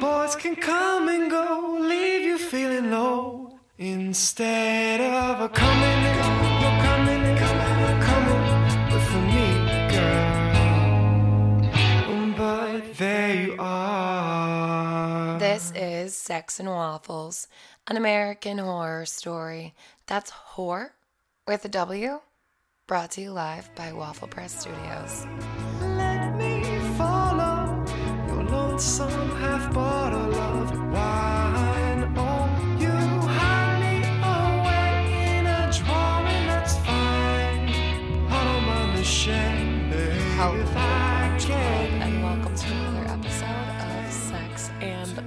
boys can come and go, leave you feeling low. Instead of a coming, you're coming, coming, coming with me, girl. But there you are. This is Sex and Waffles, an American horror story. That's whore with a W, brought to you live by Waffle Press Studios. And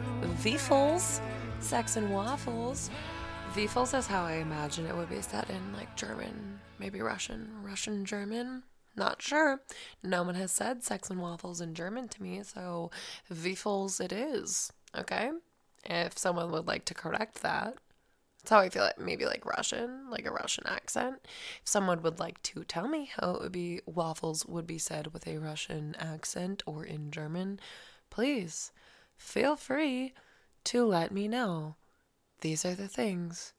Wiffles. Sex and Waffles. Wiffles is how I imagine it would be said in like German, maybe Russian, Russian German. Not sure. No one has said sex and waffles in German to me, so Wiffles it is. Okay? If someone would like to correct that, that's how I feel it. Maybe like Russian, like a Russian accent. If someone would like to tell me how it would be waffles would be said with a Russian accent or in German, please feel free to let me know. These are the things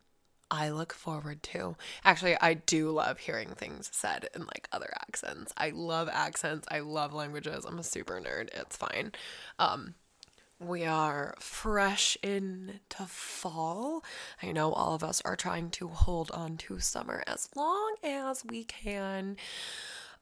I look forward to. Actually, I do love hearing things said in like other accents. I love accents. I love languages. I'm a super nerd. It's fine. Um, we are fresh into fall. I know all of us are trying to hold on to summer as long as we can.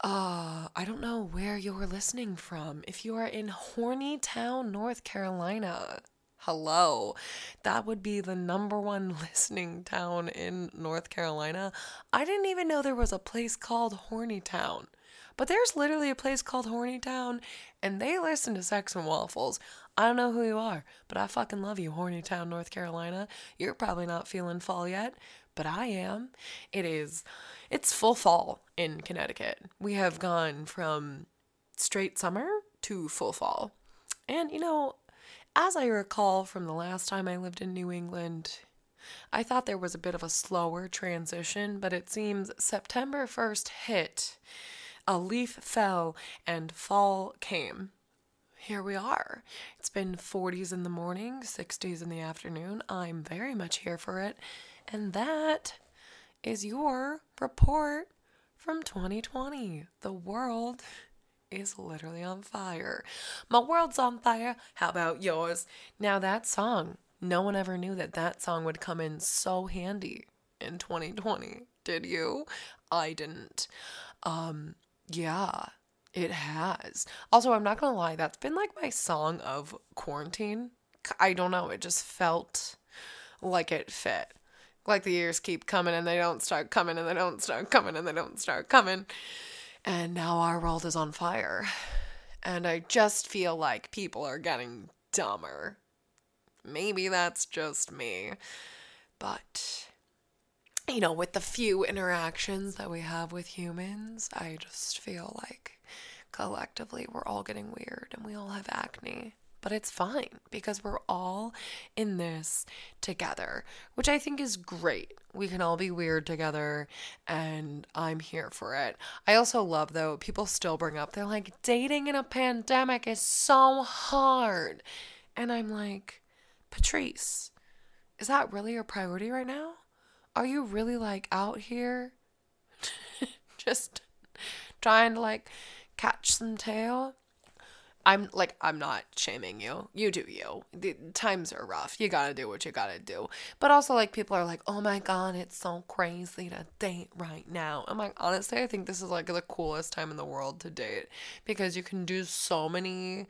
Uh, I don't know where you're listening from. If you are in Horny Town, North Carolina, hello. That would be the number one listening town in North Carolina. I didn't even know there was a place called Horny Town. But there's literally a place called Horny Town, and they listen to Sex and Waffles. I don't know who you are, but I fucking love you, Horny Town, North Carolina. You're probably not feeling fall yet, but I am. It is, it's full fall in Connecticut. We have gone from straight summer to full fall. And, you know, as I recall from the last time I lived in New England, I thought there was a bit of a slower transition, but it seems September 1st hit, a leaf fell, and fall came. Here we are. It's been 40s in the morning, 60s in the afternoon. I'm very much here for it. And that is your report from 2020. The world is literally on fire. My world's on fire. How about yours? Now, that song, no one ever knew that that song would come in so handy in 2020. Did you? I didn't. Um, yeah, it has. Also, I'm not gonna lie, that's been like my song of quarantine. I don't know, it just felt like it fit. Like the years keep coming and they don't start coming and they don't start coming and they don't start coming. And now our world is on fire. And I just feel like people are getting dumber. Maybe that's just me. But, you know, with the few interactions that we have with humans, I just feel like collectively we're all getting weird and we all have acne. But it's fine because we're all in this together, which I think is great. We can all be weird together, and I'm here for it. I also love, though, people still bring up, they're like, dating in a pandemic is so hard. And I'm like, Patrice, is that really your priority right now? Are you really like out here just trying to like catch some tail? I'm like, I'm not shaming you. You do you. The times are rough. You gotta do what you gotta do. But also, like, people are like, oh my god, it's so crazy to date right now. I'm like, honestly, I think this is like the coolest time in the world to date because you can do so many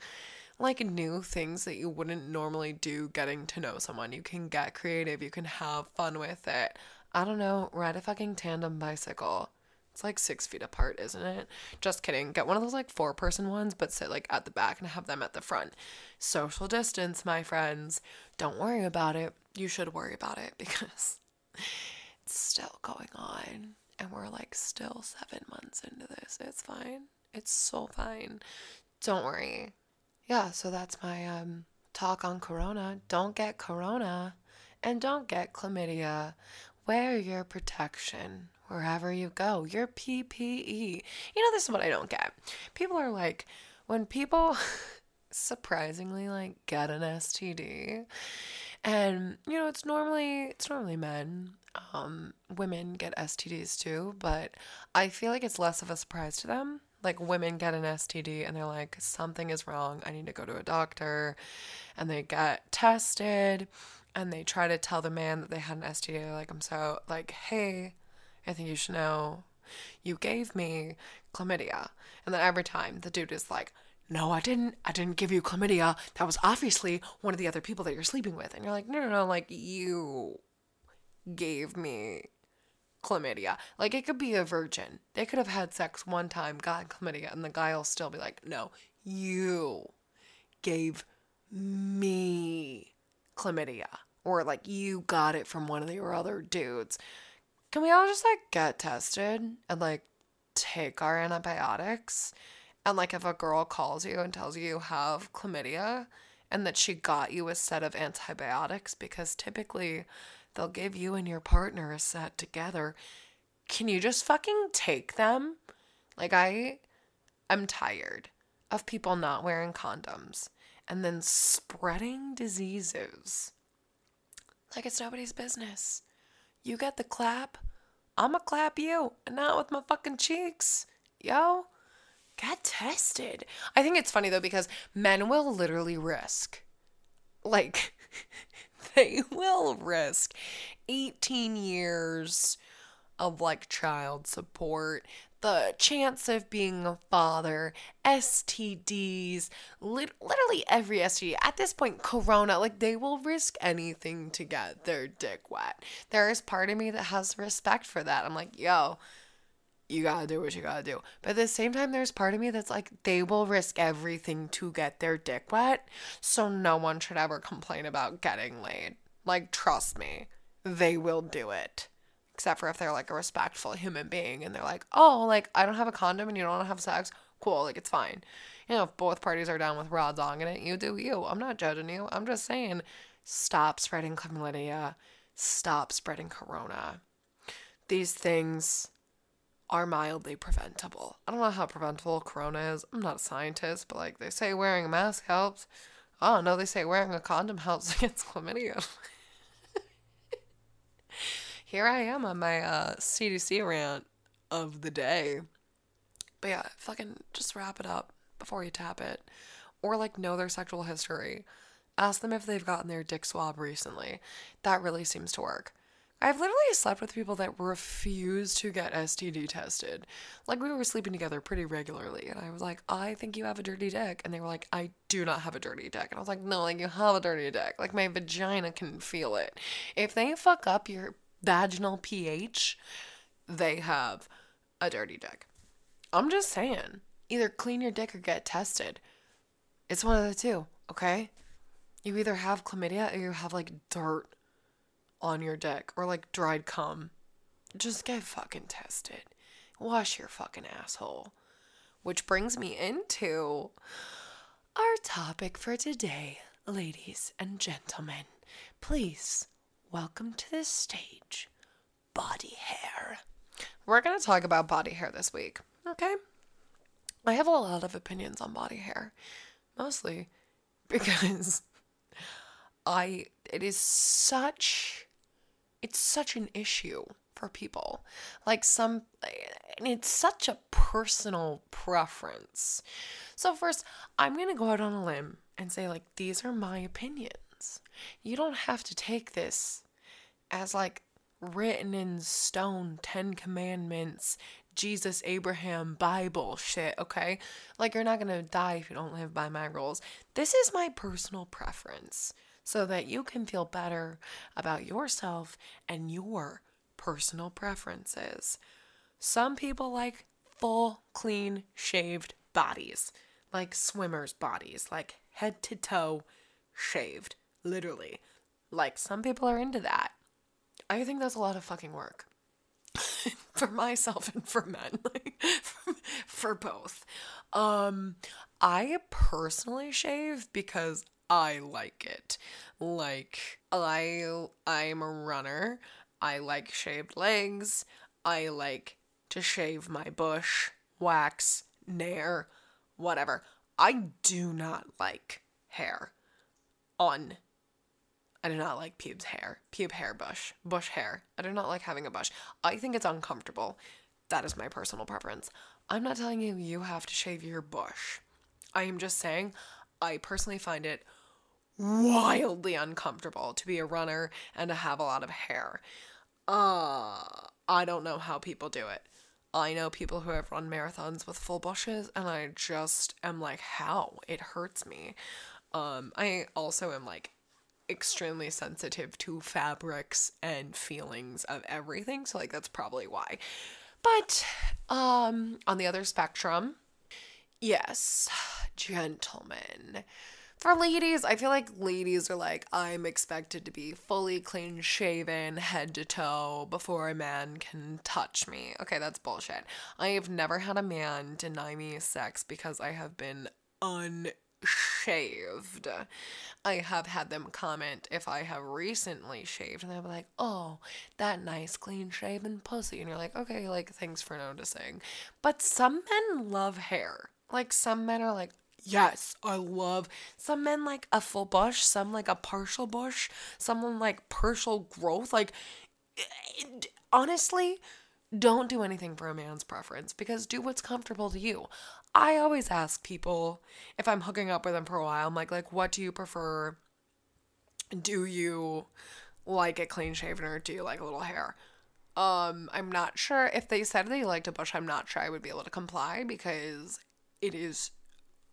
like new things that you wouldn't normally do getting to know someone. You can get creative, you can have fun with it. I don't know, ride a fucking tandem bicycle. It's like six feet apart, isn't it? Just kidding. Get one of those like four person ones, but sit like at the back and have them at the front. Social distance, my friends. Don't worry about it. You should worry about it because it's still going on. And we're like still seven months into this. It's fine. It's so fine. Don't worry. Yeah, so that's my um talk on corona. Don't get corona and don't get chlamydia. Wear your protection wherever you go. Your PPE. You know, this is what I don't get. People are like, when people surprisingly like get an STD. And you know, it's normally it's normally men. Um women get STDs too, but I feel like it's less of a surprise to them. Like women get an STD and they're like something is wrong. I need to go to a doctor. And they get tested and they try to tell the man that they had an STD. They're like I'm so like, "Hey, I think you should know you gave me chlamydia. And then every time the dude is like, no, I didn't. I didn't give you chlamydia. That was obviously one of the other people that you're sleeping with. And you're like, no, no, no. Like, you gave me chlamydia. Like, it could be a virgin. They could have had sex one time, got chlamydia, and the guy will still be like, no, you gave me chlamydia. Or, like, you got it from one of your other dudes. Can we all just, like, get tested and, like, take our antibiotics? And like if a girl calls you and tells you you have chlamydia and that she got you a set of antibiotics because typically they'll give you and your partner a set together, can you just fucking take them? Like I I'm tired of people not wearing condoms and then spreading diseases. Like it's nobody's business. You get the clap, I'ma clap you, and not with my fucking cheeks. Yo, get tested. I think it's funny though because men will literally risk, like, they will risk 18 years of like child support, the chance of being a father, STDs, lit- literally every STD. At this point, Corona, like they will risk anything to get their dick wet. There is part of me that has respect for that. I'm like, yo, you gotta do what you gotta do. But at the same time, there's part of me that's like, they will risk everything to get their dick wet. So no one should ever complain about getting laid. Like, trust me, they will do it. Except for if they're like a respectful human being and they're like, oh, like, I don't have a condom and you don't want to have sex. Cool, like, it's fine. You know, if both parties are down with raw dong it, you do you. I'm not judging you. I'm just saying, stop spreading chlamydia. Stop spreading corona. These things are mildly preventable. I don't know how preventable corona is. I'm not a scientist, but like they say wearing a mask helps. Oh don't they say wearing a condom helps against chlamydia. Here I am on my uh, CDC rant of the day. But yeah, fucking just wrap it up before you tap it. Or like know their sexual history. Ask them if they've gotten their dick swab recently. That really seems to work. I've literally slept with people that refuse to get STD tested. Like, we were sleeping together pretty regularly, and I was like, I think you have a dirty dick. And they were like, I do not have a dirty dick. And I was like, no, like, you have a dirty dick. Like, my vagina can feel it. If they fuck up your vaginal pH, they have a dirty dick. I'm just saying, either clean your dick or get tested. It's one of the two, okay? You either have chlamydia or you have like dirt on your dick or like dried cum. Just get fucking tested. Wash your fucking asshole. Which brings me into our topic for today, ladies and gentlemen. Please welcome to this stage body hair. We're going to talk about body hair this week, okay? I have a lot of opinions on body hair, mostly because I it is such it's such an issue for people. Like some and it's such a personal preference. So first, I'm going to go out on a limb and say like these are my opinions. You don't have to take this as like written in stone 10 commandments Jesus, Abraham, Bible shit, okay? Like, you're not gonna die if you don't live by my rules. This is my personal preference so that you can feel better about yourself and your personal preferences. Some people like full, clean, shaved bodies, like swimmers' bodies, like head to toe shaved, literally. Like, some people are into that. I think that's a lot of fucking work. for myself and for men like for both um i personally shave because i like it like i i'm a runner i like shaved legs i like to shave my bush wax nair whatever I do not like hair on. I do not like pubes hair, pube hair bush, bush hair. I do not like having a bush. I think it's uncomfortable. That is my personal preference. I'm not telling you you have to shave your bush. I am just saying I personally find it wildly uncomfortable to be a runner and to have a lot of hair. Uh, I don't know how people do it. I know people who have run marathons with full bushes, and I just am like, how? It hurts me. Um, I also am like extremely sensitive to fabrics and feelings of everything, so like that's probably why. But um, on the other spectrum, yes, gentlemen. For ladies, I feel like ladies are like, I'm expected to be fully clean shaven, head to toe, before a man can touch me. Okay, that's bullshit. I have never had a man deny me sex because I have been unshaved. I have had them comment if I have recently shaved, and they'll be like, oh, that nice clean shaven pussy. And you're like, okay, like, thanks for noticing. But some men love hair. Like, some men are like, Yes, I love some men like a full bush, some like a partial bush, someone like partial growth. Like, it- honestly, don't do anything for a man's preference because do what's comfortable to you. I always ask people if I'm hooking up with them for a while, I'm like, like, what do you prefer? Do you like it clean shaven or do you like a little hair? Um, I'm not sure if they said they liked a bush. I'm not sure I would be able to comply because it is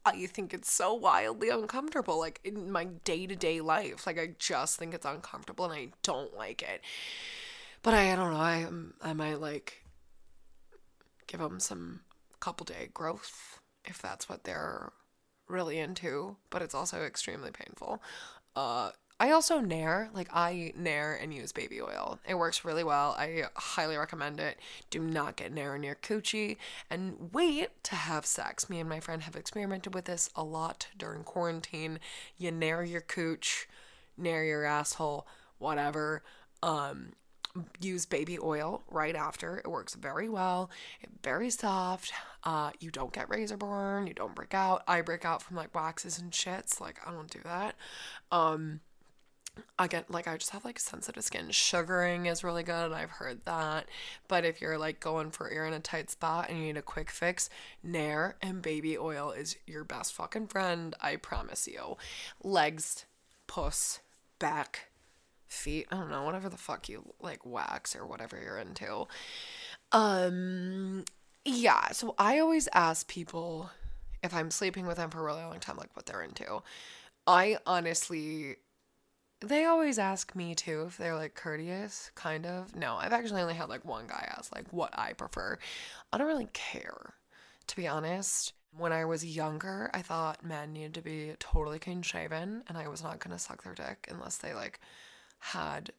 I think it's so wildly uncomfortable, like in my day to day life. Like I just think it's uncomfortable and I don't like it. But I, I don't know. I I might like give them some couple day growth if that's what they're really into. But it's also extremely painful. Uh, I also nair, like I nair and use baby oil. It works really well. I highly recommend it. Do not get nair near coochie and wait to have sex. Me and my friend have experimented with this a lot during quarantine. You nair your cooch, nair your asshole, whatever. Um, use baby oil right after. It works very well. Very soft. Uh, you don't get razor burn. You don't break out. I break out from like waxes and shits. Like I don't do that. Um, again like i just have like sensitive skin sugaring is really good and i've heard that but if you're like going for you're in a tight spot and you need a quick fix nair and baby oil is your best fucking friend i promise you legs puss back feet i don't know whatever the fuck you like wax or whatever you're into um yeah so i always ask people if i'm sleeping with them for a really long time like what they're into i honestly they always ask me too if they're like courteous, kind of. No, I've actually only had like one guy ask like what I prefer. I don't really care, to be honest. When I was younger, I thought men needed to be totally clean shaven, and I was not gonna suck their dick unless they like had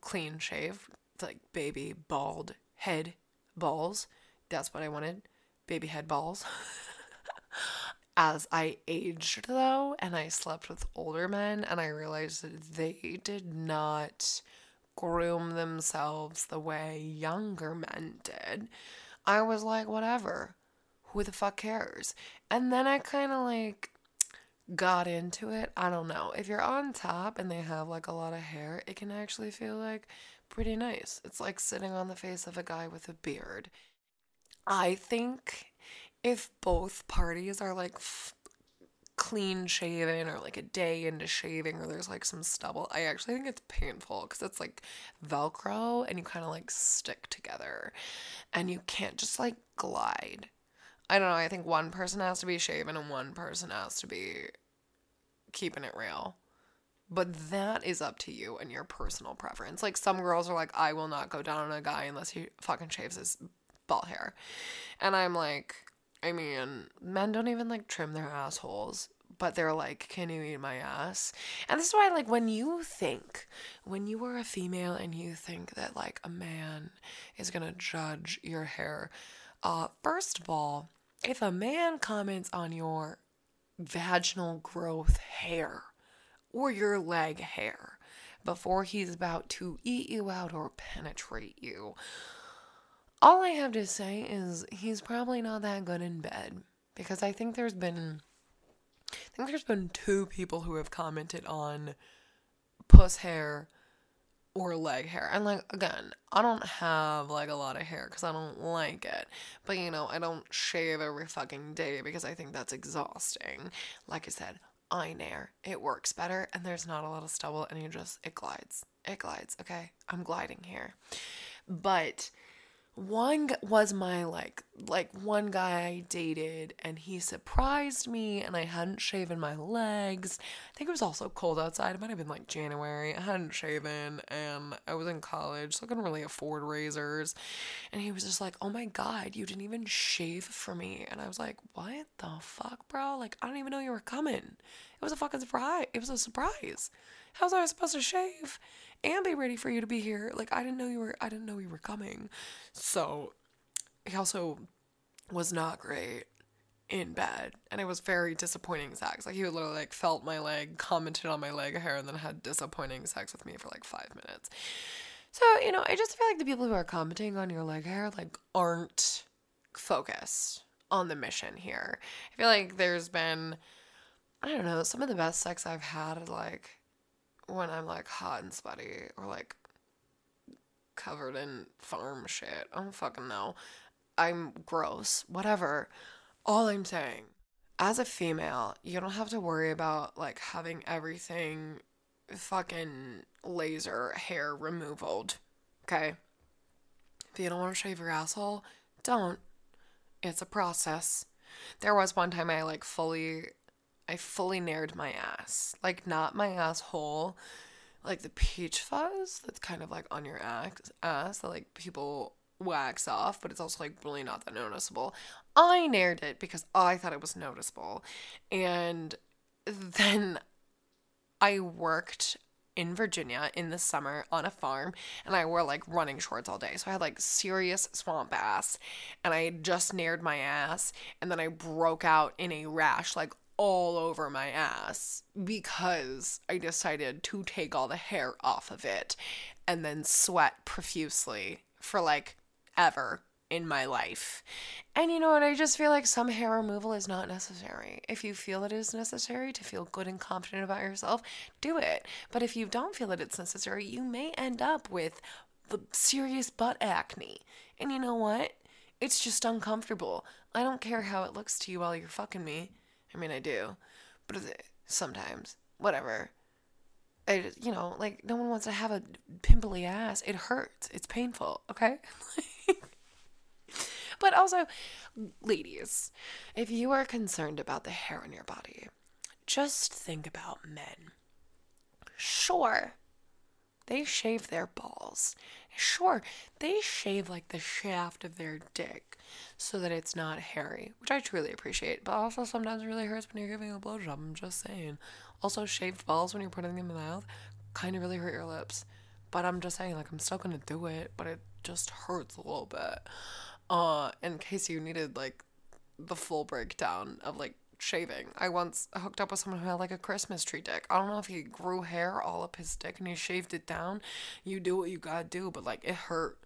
clean shave, like baby bald head balls. That's what I wanted, baby head balls. as I aged though, and I slept with older men, and I realized that they did not groom themselves the way younger men did, I was like, whatever. Who the fuck cares? And then I kind of like got into it. I don't know. If you're on top and they have like a lot of hair, it can actually feel like pretty nice. It's like sitting on the face of a guy with a beard. I think if both parties are like f- clean shaven or like a day into shaving or there's like some stubble, I actually think it's painful because it's like Velcro and you kind of like stick together and you can't just like glide. I don't know. I think one person has to be shaven and one person has to be keeping it real. But that is up to you and your personal preference. Like some girls are like, I will not go down on a guy unless he fucking shaves his ball hair. And I'm like, I mean, men don't even like trim their assholes, but they're like, can you eat my ass? And this is why, like, when you think, when you are a female and you think that like a man is gonna judge your hair, uh, first of all, if a man comments on your vaginal growth hair or your leg hair before he's about to eat you out or penetrate you, all I have to say is he's probably not that good in bed because I think there's been I think there's been two people who have commented on puss hair or leg hair. And like again, I don't have like a lot of hair because I don't like it. But you know, I don't shave every fucking day because I think that's exhausting. Like I said, I nair. It works better and there's not a lot of stubble and you just it glides. It glides, okay? I'm gliding here. But one was my like like one guy I dated and he surprised me and I hadn't shaven my legs. I think it was also cold outside. It might have been like January. I hadn't shaven and I was in college, so I couldn't really afford razors. And he was just like, "Oh my god, you didn't even shave for me." And I was like, "What the fuck, bro? Like I didn't even know you were coming." It was a fucking surprise. It was a surprise. How was I supposed to shave and be ready for you to be here? Like I didn't know you were I didn't know you were coming. So he also was not great in bed and it was very disappointing sex. Like he would literally like felt my leg, commented on my leg hair, and then had disappointing sex with me for like five minutes. So, you know, I just feel like the people who are commenting on your leg hair like aren't focused on the mission here. I feel like there's been I don't know, some of the best sex I've had like when I'm like hot and sweaty or like covered in farm shit. I don't fucking know. I'm gross. Whatever. All I'm saying, as a female, you don't have to worry about like having everything fucking laser hair removaled. Okay? If you don't want to shave your asshole, don't. It's a process. There was one time I like fully I fully nared my ass. Like not my asshole, like the peach fuzz that's kind of like on your ass, ass that like people wax off, but it's also like really not that noticeable. I nared it because I thought it was noticeable. And then I worked in Virginia in the summer on a farm and I wore like running shorts all day. So I had like serious swamp ass and I just nared my ass and then I broke out in a rash like all over my ass because I decided to take all the hair off of it and then sweat profusely for like ever in my life. And you know what? I just feel like some hair removal is not necessary. If you feel it is necessary to feel good and confident about yourself, do it. But if you don't feel that it's necessary, you may end up with serious butt acne. And you know what? It's just uncomfortable. I don't care how it looks to you while you're fucking me. I mean, I do. But sometimes, whatever. I, you know, like no one wants to have a pimply ass. It hurts. It's painful. Okay. but also, ladies, if you are concerned about the hair on your body, just think about men. Sure, they shave their balls. Sure, they shave like the shaft of their dick so that it's not hairy, which I truly appreciate. But also sometimes it really hurts when you're giving a blowjob. I'm just saying. Also, shaved balls when you're putting them in the mouth kind of really hurt your lips. But I'm just saying, like, I'm still gonna do it, but it just hurts a little bit. Uh, in case you needed like the full breakdown of like shaving. I once hooked up with someone who had like a Christmas tree dick. I don't know if he grew hair all up his dick and he shaved it down. You do what you gotta do, but like it hurt.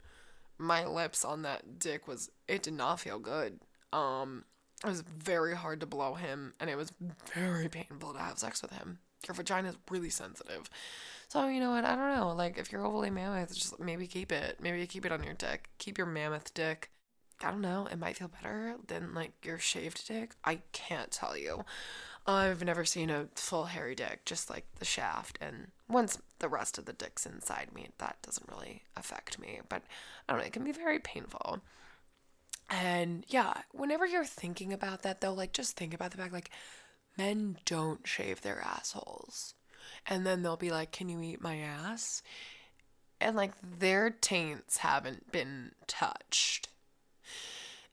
My lips on that dick was it did not feel good. Um it was very hard to blow him and it was very painful to have sex with him. Your vagina is really sensitive. So you know what, I don't know. Like if you're overly mammoth, just maybe keep it. Maybe keep it on your dick. Keep your mammoth dick. I don't know, it might feel better than like your shaved dick. I can't tell you. I've never seen a full hairy dick, just like the shaft. And once the rest of the dick's inside me, that doesn't really affect me. But I don't know, it can be very painful. And yeah, whenever you're thinking about that though, like just think about the fact like men don't shave their assholes. And then they'll be like, Can you eat my ass? And like their taints haven't been touched.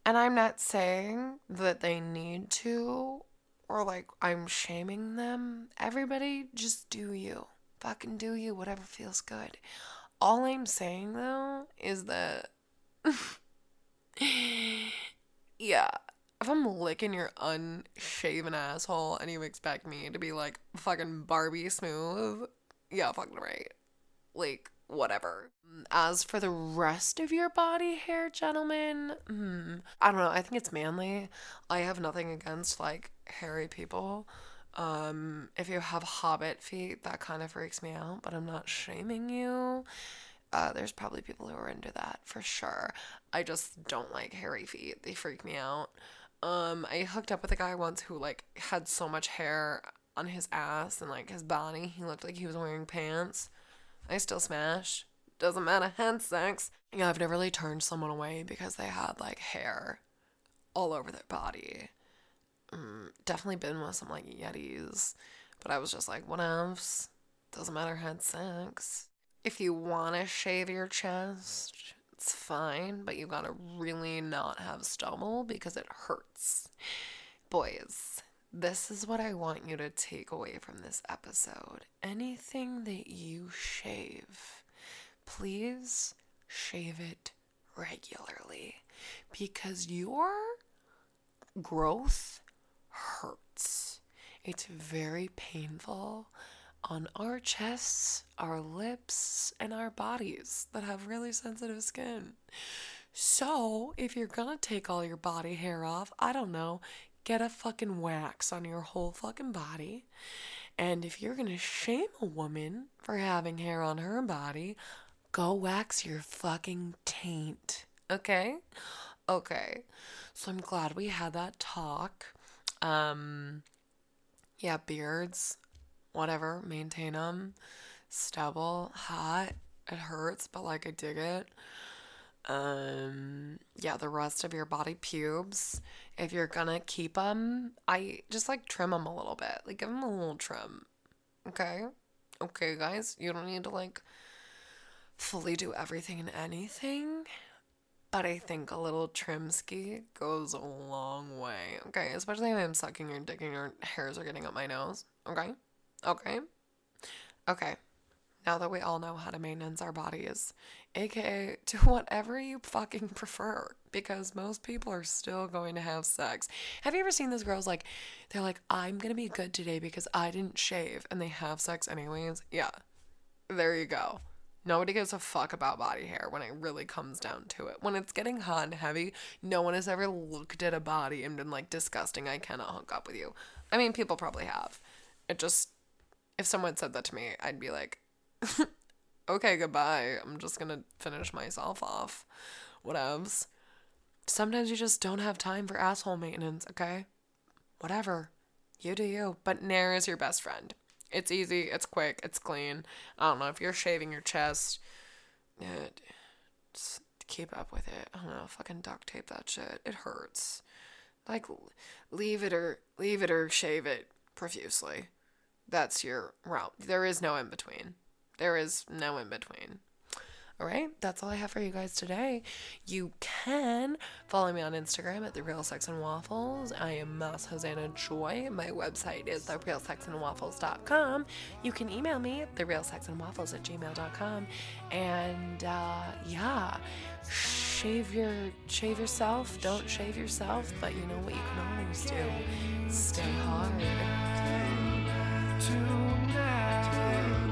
And I'm not saying that they need to or like I'm shaming them. Everybody just do you. Fucking do you, whatever feels good. All I'm saying though is that yeah, if I'm licking your unshaven asshole and you expect me to be like fucking Barbie smooth, yeah, fucking right. Like, whatever. As for the rest of your body hair, gentlemen, hmm, I don't know. I think it's manly. I have nothing against like hairy people, Um, if you have hobbit feet, that kind of freaks me out, but I'm not shaming you. Uh, there's probably people who are into that for sure. I just don't like hairy feet. They freak me out. Um, I hooked up with a guy once who like had so much hair on his ass and like his body. He looked like he was wearing pants. I still smash. Doesn't matter. Hand sex. Yeah, I've never really turned someone away because they had like hair all over their body. Mm, definitely been with some like Yetis, but I was just like, what else? Doesn't matter. Had sex. If you want to shave your chest, it's fine, but you gotta really not have stubble because it hurts. Boys, this is what I want you to take away from this episode. Anything that you shave, please shave it regularly because your growth hurts. It's very painful on our chests, our lips, and our bodies that have really sensitive skin. So, if you're gonna take all your body hair off, I don't know, get a fucking wax on your whole fucking body. And if you're gonna shame a woman for having hair on her body, go wax your fucking taint. Okay? Okay. So I'm glad we had that talk. Um yeah, beards, whatever, maintain them. Stubble, hot. It hurts, but like I dig it. Um, yeah, the rest of your body pubes. If you're gonna keep them, I just like trim them a little bit. Like give them a little trim. Okay? Okay, guys, you don't need to like fully do everything and anything. But I think a little trim ski goes a long way. Okay, especially if I'm sucking or digging or hairs are getting up my nose. Okay? Okay? Okay. Now that we all know how to maintenance our bodies, aka to whatever you fucking prefer, because most people are still going to have sex. Have you ever seen those girls like, they're like, I'm gonna be good today because I didn't shave, and they have sex anyways? Yeah. There you go. Nobody gives a fuck about body hair when it really comes down to it. When it's getting hot and heavy, no one has ever looked at a body and been like, disgusting, I cannot hook up with you. I mean, people probably have. It just, if someone said that to me, I'd be like, okay, goodbye. I'm just gonna finish myself off. Whatevs. Sometimes you just don't have time for asshole maintenance, okay? Whatever. You do you. But Nair is your best friend. It's easy, it's quick, it's clean. I don't know if you're shaving your chest, yeah, just keep up with it. I don't know, fucking duct tape that shit. It hurts. Like leave it or leave it or shave it profusely. That's your route. There is no in between. There is no in between. All right, that's all I have for you guys today. You can follow me on Instagram at the Real Sex and Waffles. I am Mas Hosanna Joy. My website is therealsexandwaffles.com. You can email me at therealsexandwaffles at gmail.com. And uh, yeah, shave your shave yourself. Don't shave yourself, but you know what you can always do. Stay hard. to